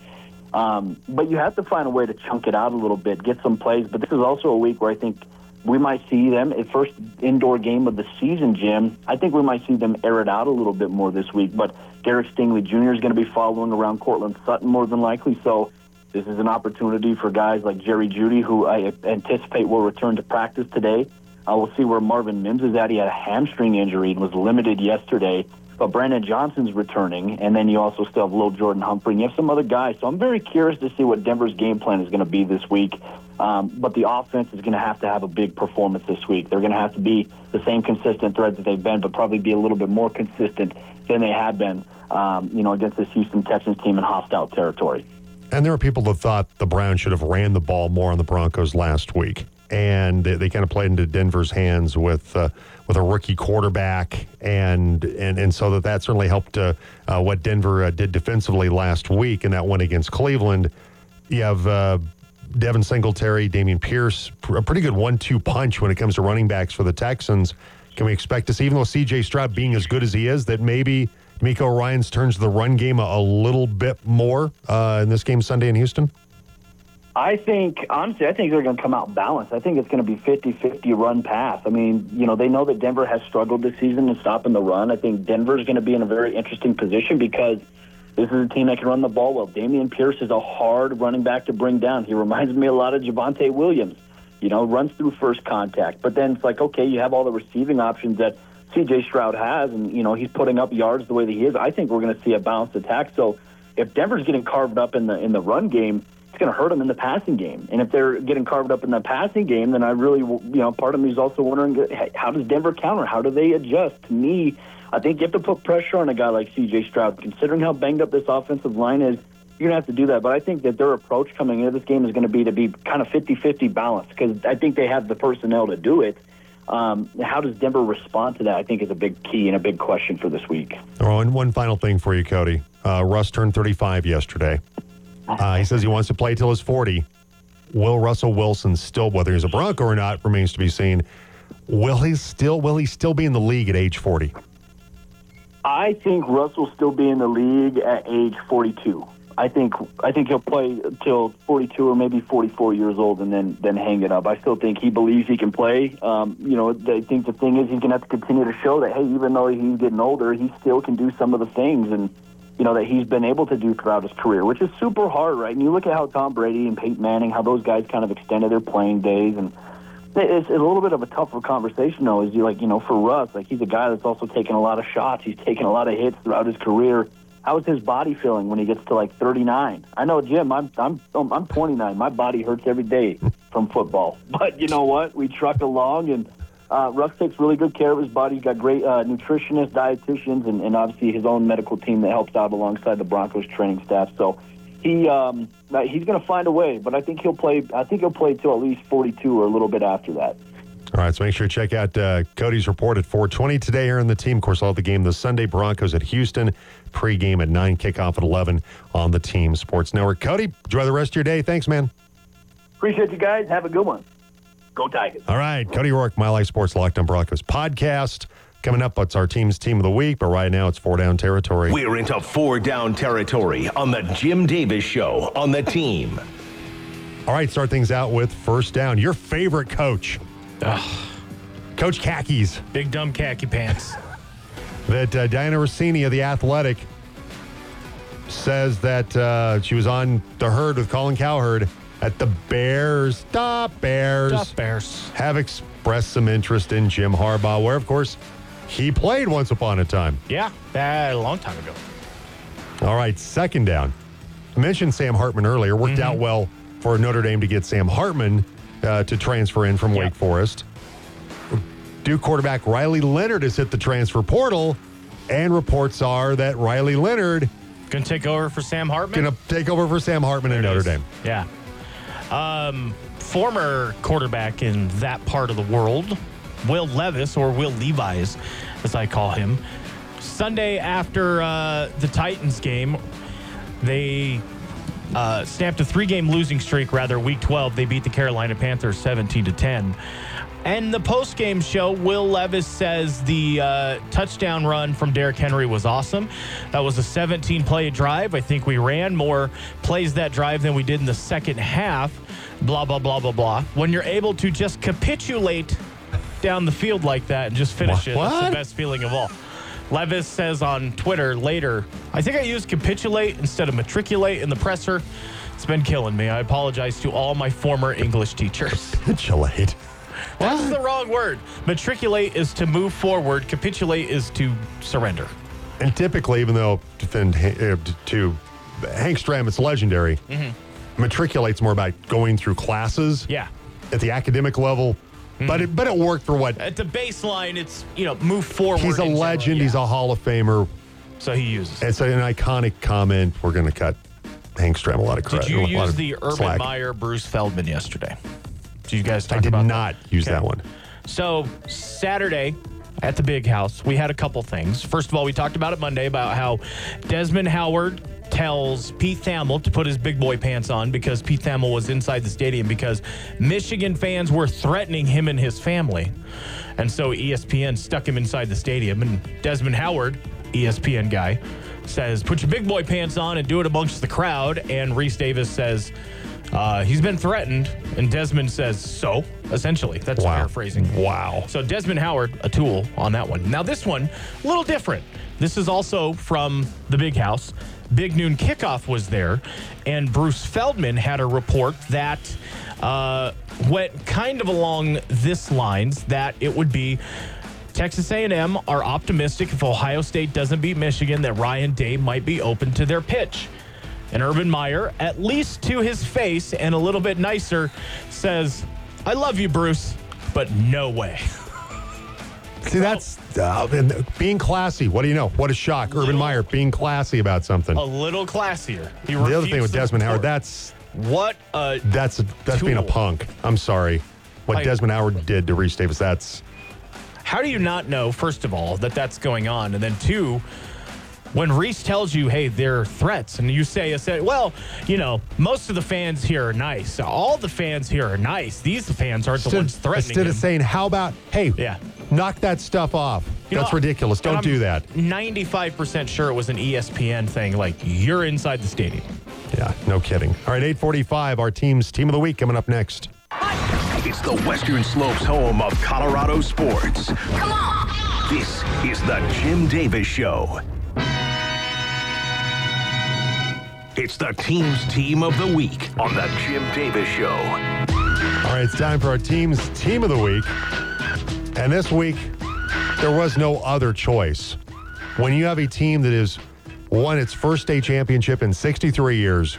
Um, but you have to find a way to chunk it out a little bit, get some plays. But this is also a week where I think we might see them at first indoor game of the season, Jim. I think we might see them air it out a little bit more this week. But Derek Stingley Jr. is going to be following around Courtland Sutton more than likely. So this is an opportunity for guys like Jerry Jeudy, who I anticipate will return to practice today. Uh, we'll see where Marvin Mims is at. He had a hamstring injury and was limited yesterday. But Brandon Johnson's returning, and then you also still have Lil Jordan Humphrey, and you have some other guys. So I'm very curious to see what Denver's game plan is going to be this week. Um, but the offense is going to have to have a big performance this week. They're going to have to be the same consistent thread that they've been, but probably be a little bit more consistent than they have been, um, you know, against this Houston Texans team in hostile territory. And there are people that thought the Browns should have ran the ball more on the Broncos last week, and they, they kind of played into Denver's hands with uh, with a rookie quarterback, and and and so that that certainly helped uh, uh, what Denver uh, did defensively last week in that one against Cleveland. You have. Uh, Devin Singletary, Dameon Pierce, a pretty good one-two punch when it comes to running backs for the Texans. Can we expect to see, even though C.J. Stroud being as good as he is, that maybe DeMeco Ryans turns the run game a, a little bit more uh, in this game Sunday in Houston? I think, honestly, I think they're going to come out balanced. I think it's going to be 50 50 run pass. I mean, you know, they know that Denver has struggled this season in stopping the run. I think Denver is going to be in a very interesting position because this is a team that can run the ball well. Dameon Pierce is a hard running back to bring down. He reminds me a lot of Javonte Williams, you know, runs through first contact. But then it's like, okay, you have all the receiving options that C.J. Stroud has, and you know he's putting up yards the way that he is. I think we're going to see a balanced attack. So if Denver's getting carved up in the in the run game, it's going to hurt them in the passing game. And if they're getting carved up in the passing game, then I really, you know, part of me is also wondering how does Denver counter? How do they adjust? To me, I think you have to put pressure on a guy like C.J. Stroud, considering how banged up this offensive line is. You're going to have to do that. But I think that their approach coming into this game is going to be to be kind of 50 50 balanced because I think they have the personnel to do it. Um, how does Denver respond to that? I think is a big key and a big question for this week. Oh, and one final thing for you, Cody. Uh, Russ turned 35 yesterday. Uh, he says he wants to play till he's 40. Will Russell Wilson still, whether he's a Bronco or not, remains to be seen. Will he still? Will he still be in the league at age 40? I think Russell still be in the league at age 42. I think I think he'll play till 42 or maybe 44 years old and then then hang it up. I still think he believes he can play. Um, you know, I think the thing is he's to have to continue to show that hey, even though he's getting older, he still can do some of the things and you know that he's been able to do throughout his career, which is super hard, right? And you look at how Tom Brady and Peyton Manning, how those guys kind of extended their playing days and. It's, a little bit of a tougher conversation, though. Is you like you know for Russ, like he's a guy that's also taken a lot of shots. He's taken a lot of hits throughout his career how is his body feeling when he gets to like 39? I know, Jim. I'm I'm I'm 29. My body hurts every day from football. But you know what? We truck along, and uh, Russ takes really good care of his body. He's got great uh, nutritionists, dietitians, and, and obviously his own medical team that helps out alongside the Broncos training staff. So he um, he's going to find a way. But I think he'll play. I think he'll play till at least 42 or a little bit after that. All right, so make sure to check out uh, Cody's report at 420 today here in the team. Of course, all the game this Sunday. Broncos at Houston, pregame at 9, kickoff at 11 on the Team Sports Network. Cody, enjoy the rest of your day. Thanks, man. Appreciate you guys. Have a good one. Go Tigers. All right, Cody Roark, Mile High Sports Locked on Broncos podcast. Coming up, it's our team's team of the week, but right now it's four down territory. We're into four down territory on the Jim Davis Show on the team. All right, start things out with first down. Your favorite coach. Ugh. Coach Khakis. Big dumb khaki pants. that uh, Dianna Russini of The Athletic says that uh, she was on the herd with Colin Cowherd at the Bears. Stop Bears. Stop Bears. Have expressed some interest in Jim Harbaugh, where, of course, he played once upon a time. Yeah, a long time ago. All right, second down. I mentioned Sam Hartman earlier. Worked mm-hmm. out well for Notre Dame to get Sam Hartman uh, to transfer in from yep. Wake Forest. Duke quarterback Riley Leonard has hit the transfer portal, and reports are that Riley Leonard going to take over for Sam Hartman. Going to take over for Sam Hartman in Notre Dame. Yeah. Um, former quarterback in that part of the world, Will Levis, or Will Levis, as I call him. Sunday after uh, the Titans game, they uh, stamped a three-game losing streak. Rather, Week 12, they beat the Carolina Panthers 17 to 10. And the post-game show, Will Levis says the uh, touchdown run from Derrick Henry was awesome. That was a 17-play drive. I think we ran more plays that drive than we did in the second half. Blah blah blah blah blah. When you're able to just capitulate down the field like that and just finish it, What? it's the best feeling of all. Levis says on Twitter later, I think I used capitulate instead of matriculate in the presser. It's been killing me. I apologize to all my former English teachers. Capitulate. That's the wrong word. Matriculate is to move forward. Capitulate is to surrender. And typically, even though defend uh, to Hank Stram, it's legendary. Matriculate's more about going through classes Yeah. at the academic level, but it but it worked for what At the baseline, it's you know move forward. he's a legend. Yeah. He's a Hall of Famer. so he uses. it. It's an iconic comment. We're going to cut Hank Stram a lot of credit. Did you use the Urban slack. Meyer Bruce Feldman yesterday? Did you guys talk I did about not that? use Okay. that one. So Saturday at the big house, we had a couple things. First of all, we talked about it Monday about how Desmond Howard tells Pete Thamel to put his big boy pants on because Pete Thamel was inside the stadium because Michigan fans were threatening him and his family. And so ESPN stuck him inside the stadium and Desmond Howard, ESPN guy, says, "Put your big boy pants on and do it amongst the crowd." And Rece Davis says, uh, he's been threatened, and Desmond says, so, essentially. That's Wow. paraphrasing. Wow. So Desmond Howard, a tool on that one. Now this one, a little different. This is also from the Big House. Big Noon Kickoff was there, and Bruce Feldman had a report that uh, went kind of along this lines that it would be Texas A&M are optimistic if Ohio State doesn't beat Michigan that Ryan Day might be open to their pitch. And Urban Meyer, at least to his face and a little bit nicer, says, I love you, Bruce, but no way. See, that's uh, being classy. What do you know? What a shock. Urban Meyer being classy about something. A little classier. He the other thing with Desmond Howard, that's what a that's that's being a punk. I'm sorry. What I- Desmond Howard did to Rece Davis, that's How do you not know, first of all, that that's going on? And then, two, when Rece tells you, hey, they're threats, and you say, I said, well, you know, most of the fans here are nice. All the fans here are nice. These fans aren't the ones threatening instead him. of saying, "How about hey, Yeah. knock that stuff off." You know, that's ridiculous. Don't I'm do that. 95% sure it was an ESPN thing, like, you're inside the stadium. Yeah, no kidding. All right, 845, our team's team of the week coming up next. It's the Western Slopes home of Colorado sports. Come on. This is the Jim Davis Show. It's the team's team of the week on the Jim Davis Show. All right, it's time for our team's team of the week. And this week, there was no other choice. When you have a team that has won its first state championship in 63 years,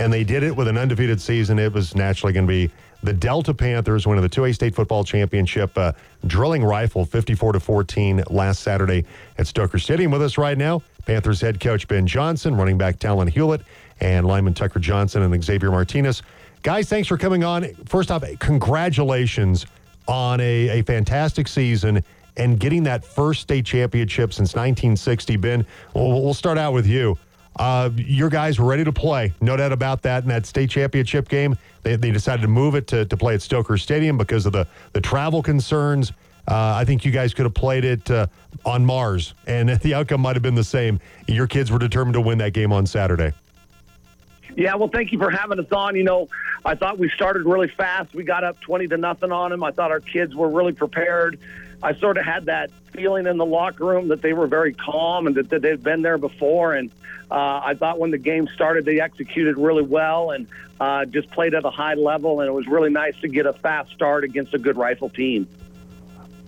and they did it with an undefeated season, it was naturally going to be the Delta Panthers winning the 2A state football championship, uh, drilling rifle 54 to 14 last Saturday at Stocker Stadium. With us right now, Panthers head coach Ben Johnson, running back Talon Hewlett, and lineman Tucker Johnson and Xavier Martinez. Guys, thanks for coming on. First off, congratulations on a, a fantastic season and getting that first state championship since 1960. Ben, we'll, we'll start out with you. Uh, your guys were ready to play, no doubt about that. In that state championship game, they, they decided to move it to, to play at Stocker Stadium because of the, the travel concerns. Uh, I think you guys could have played it uh, on Mars, and the outcome might have been the same. Your kids were determined to win that game on Saturday. Yeah, well, thank you for having us on. You know, I thought we started really fast. We got up 20 to nothing on them. I thought our kids were really prepared. I sort of had that feeling in the locker room that they were very calm and that, that they'd been there before. And uh, I thought when the game started, they executed really well and uh, just played at a high level. And it was really nice to get a fast start against a good rifle team.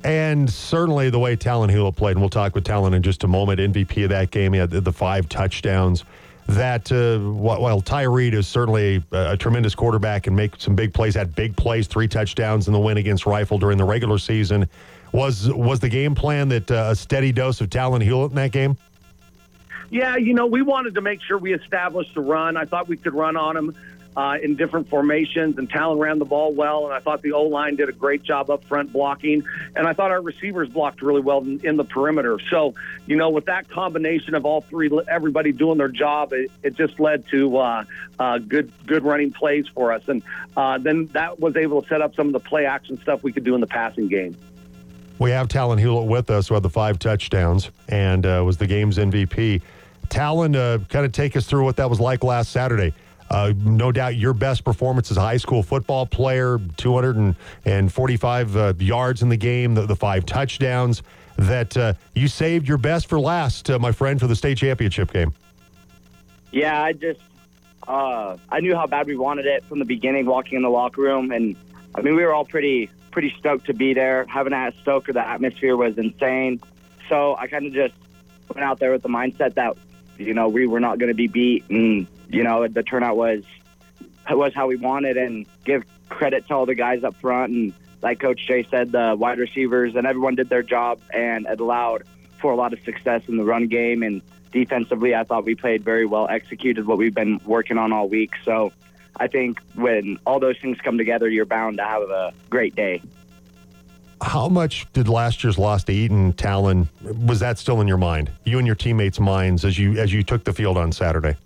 And certainly the way Talon Hewlett played, and we'll talk with Talon in just a moment. MVP of that game, he had the, five touchdowns. That uh, Ty Reed is certainly a, a tremendous quarterback and make some big plays, had big plays, three touchdowns in the win against Rifle during the regular season. Was was the game plan that uh, a steady dose of Talon Hewlett in that game? Yeah, you know, we wanted to make sure we established the run. I thought we could run on them. Uh, in different formations, and Talon ran the ball well. And I thought the O line did a great job up front blocking, and I thought our receivers blocked really well in, in the perimeter. So, you know, with that combination of all three, everybody doing their job, it, it just led to uh, uh, good good running plays for us, and uh, then that was able to set up some of the play action stuff we could do in the passing game. We have Talon Hewlett with us, who had the five touchdowns and uh, was the game's MVP. Talon, uh, kind of take us through what that was like last Saturday. Uh, no doubt your best performance as a high school football player, 245 uh, yards in the game, the, the five touchdowns. That uh, you saved your best for last, uh, my friend, for the state championship game. Yeah, I just uh, I knew how bad we wanted it from the beginning, walking in the locker room, and I mean we were all pretty pretty stoked to be there. Having at Stocker, the atmosphere was insane. So I kind of just went out there with the mindset that you know we were not going to be beat, and you know the turnout was was how we wanted, and give credit to all the guys up front and like Coach Jay said, the wide receivers and everyone did their job, and it allowed for a lot of success in the run game and defensively. I thought we played very well, executed what we've been working on all week. So I think when all those things come together, you're bound to have a great day. How much did last year's loss to Eaton Talon was that still in your mind? You and your teammates' minds as you as you took the field on Saturday?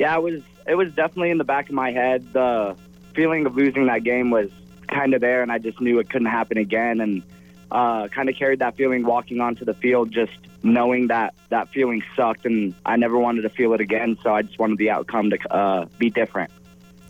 Yeah, it was it was definitely in the back of my head. The feeling of losing that game was kind of there, and I just knew it couldn't happen again. And uh, kind of carried that feeling walking onto the field, just knowing that that feeling sucked, and I never wanted to feel it again. So I just wanted the outcome to uh, be different.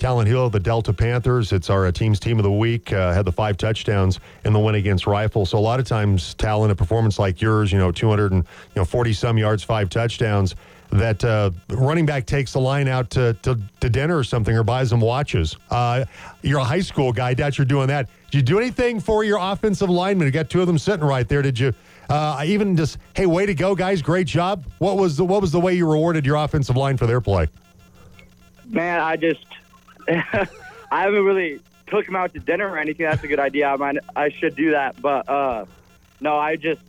Talon Hill, of the Delta Panthers. It's our uh, team's team of the week. Uh, had the five touchdowns in the win against Rifle. So a lot of times, Talon, a performance like yours, you know, 200 and you know 40 some yards, five touchdowns. That uh, running back takes the line out to, to, to, dinner or something, or buys them watches. Uh, you're a high school guy. Doubt you're doing that. Did you do anything for your offensive linemen? You got two of them sitting right there. Did you uh, even just hey, way to go, guys, great job? What was the what was the way you rewarded your offensive line for their play? Man, I just I haven't really took them out to dinner or anything. That's a good idea. I might, I should do that. But uh, no, I just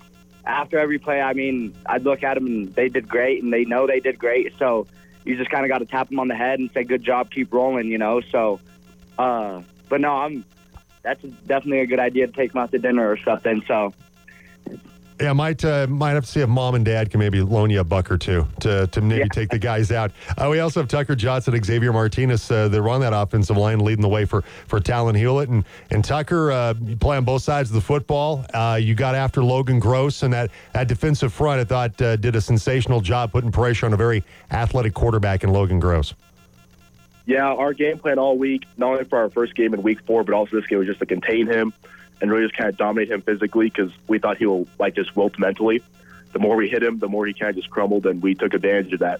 after every play, I mean, I'd look at them and they did great, and they know they did great. So you just kind of got to tap them on the head and say, "Good job, keep rolling," you know. So, uh, but no, I'm. That's definitely a good idea to take them out to dinner or something. So yeah, might uh, might have to see if mom and dad can maybe loan you a buck or two to, to maybe yeah. take the guys out. Uh, we also have Tucker Johnson, Xavier Martinez. Uh, they're on that offensive line, leading the way for for Talon Hewlett and and Tucker. Uh, you play on both sides of the football. Uh, you got after Logan Gross and that that defensive front. I thought uh, did a sensational job putting pressure on a very athletic quarterback in Logan Gross. Yeah, our game plan all week, not only for our first game in week four, but also this game was just to contain him and really just kind of dominate him physically because we thought he will like just wilt mentally. The more we hit him, the more he kind of just crumbled, and we took advantage of that.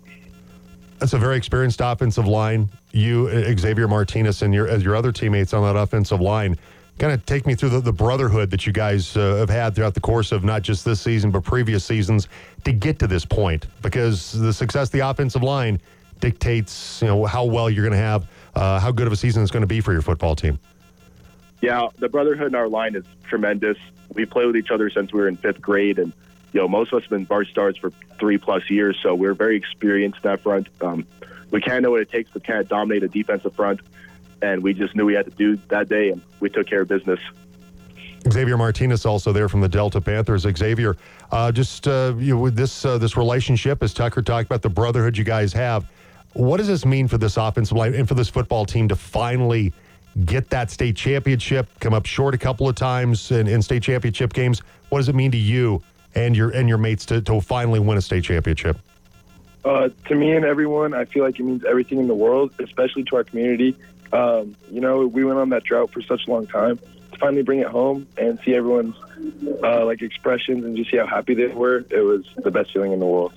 That's a very experienced offensive line. You, Xavier Martinez, and your as your other teammates on that offensive line, kind of take me through the, the brotherhood that you guys uh, have had throughout the course of not just this season but previous seasons to get to this point. Because the success of the offensive line dictates, you know, how well you're going to have, uh, how good of a season it's going to be for your football team. Yeah, the brotherhood in our line is tremendous. We play with each other since we were in fifth grade, and you know most of us have been bar stars for three plus years, so we're very experienced in that front. Um, we kind of know what it takes to kind of dominate a defensive front, and we just knew we had to do that day, and we took care of business. Xavier Martinez also there from the Delta Panthers. Xavier, uh, just uh, you know, with this uh, this relationship, as Tucker talked about the brotherhood you guys have, what does this mean for this offensive line and for this football team to finally get that state championship, come up short a couple of times in, in state championship games. What does it mean to you and your and your mates to, to finally win a state championship? Uh, to me and everyone, I feel like it means everything in the world, especially to our community. Um, you know, we went on that drought for such a long time. To finally bring it home and see everyone's uh, like expressions and just see how happy they were, it was the best feeling in the world.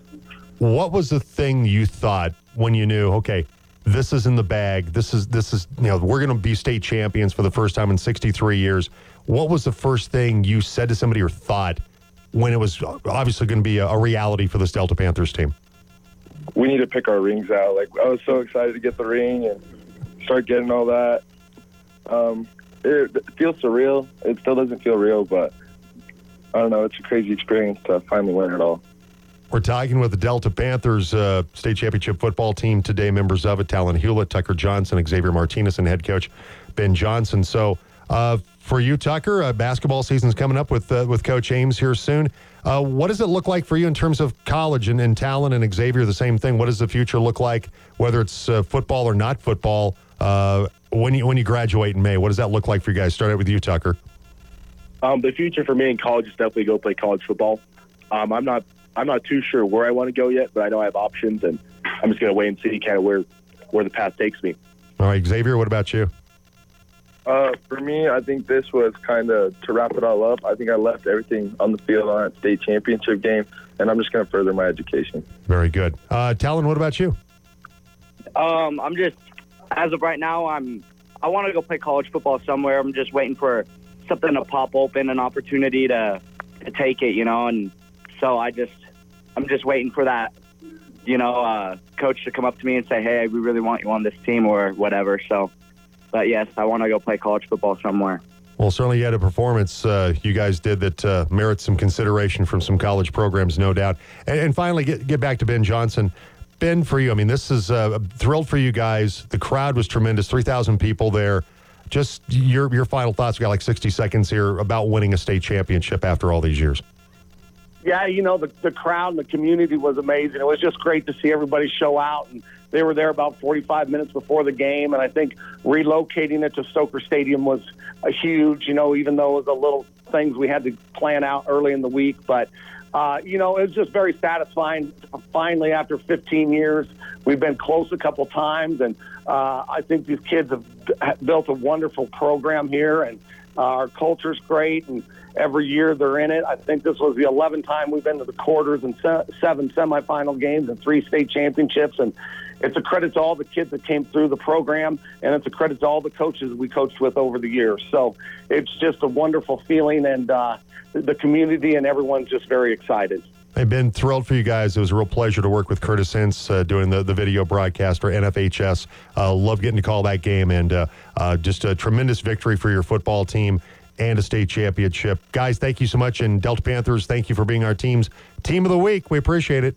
What was the thing you thought when you knew, okay, this is in the bag. This is this is you know we're going to be state champions for the first time in 63 years. What was the first thing you said to somebody or thought when it was obviously going to be a, a reality for this Delta Panthers team? We need to pick our rings out. Like I was so excited to get the ring and start getting all that. Um, it, it feels surreal. It still doesn't feel real, but I don't know. It's a crazy experience to finally win it all. We're talking with the Delta Panthers uh, state championship football team today. Members of it: Talon Hewlett, Tucker Johnson, Xavier Martinez, and head coach Ben Johnson. So, uh, for you, Tucker, uh, basketball season's coming up with uh, with Coach Ames here soon. Uh, what does it look like for you in terms of college and, and Talon and Xavier? The same thing. What does the future look like, whether it's uh, football or not football? when you when you graduate in May, what does that look like for you guys? Start out with you, Tucker. Um, the future for me in college is definitely go play college football. Um, I'm not I'm not too sure where I want to go yet, but I know I have options, and I'm just going to wait and see kind of where where the path takes me. All right, Xavier, what about you? Uh, for me, I think this was kind of to wrap it all up. I think I left everything on the field on that state championship game, and I'm just going to further my education. Very good. Uh, Talon, what about you? Um, I'm just as of right now, I'm I want to go play college football somewhere. I'm just waiting for something to pop open, an opportunity to to take it, you know, and so I just I'm just waiting for that, you know, uh, coach to come up to me and say, "Hey, we really want you on this team" or whatever. So, but yes, I want to go play college football somewhere. Well, certainly you had a performance uh, you guys did that uh, merits some consideration from some college programs, no doubt. And, and, finally, get get back to Ben Johnson. Ben, for you, I mean, this is uh, thrilled for you guys. The crowd was tremendous, three thousand people there. Just your your final thoughts. We got like sixty seconds here about winning a state championship after all these years yeah, you know, the, the crowd and the community was amazing. It was just great to see everybody show out. And they were there about 45 minutes before the game. And I think relocating it to Stocker Stadium was a huge, you know, even though it was a little things we had to plan out early in the week. But, uh, you know, it was just very satisfying. Finally, after 15 years, we've been close a couple times. And uh, I think these kids have built a wonderful program here. And uh, our culture's great. And, every year they're in it. I think this was the 11th time we've been to the quarters and se- seven semifinal games and three state championships. And it's a credit to all the kids that came through the program, and it's a credit to all the coaches we coached with over the years. So it's just a wonderful feeling, and uh, the community and everyone's just very excited. I've been thrilled for you guys. It was a real pleasure to work with Curtis Ince uh, doing the, the video broadcast for NFHS. Uh, love getting to call that game and uh, uh, just a tremendous victory for your football team and a state championship. Guys, thank you so much. And Delta Panthers, thank you for being our team's team of the week. We appreciate it.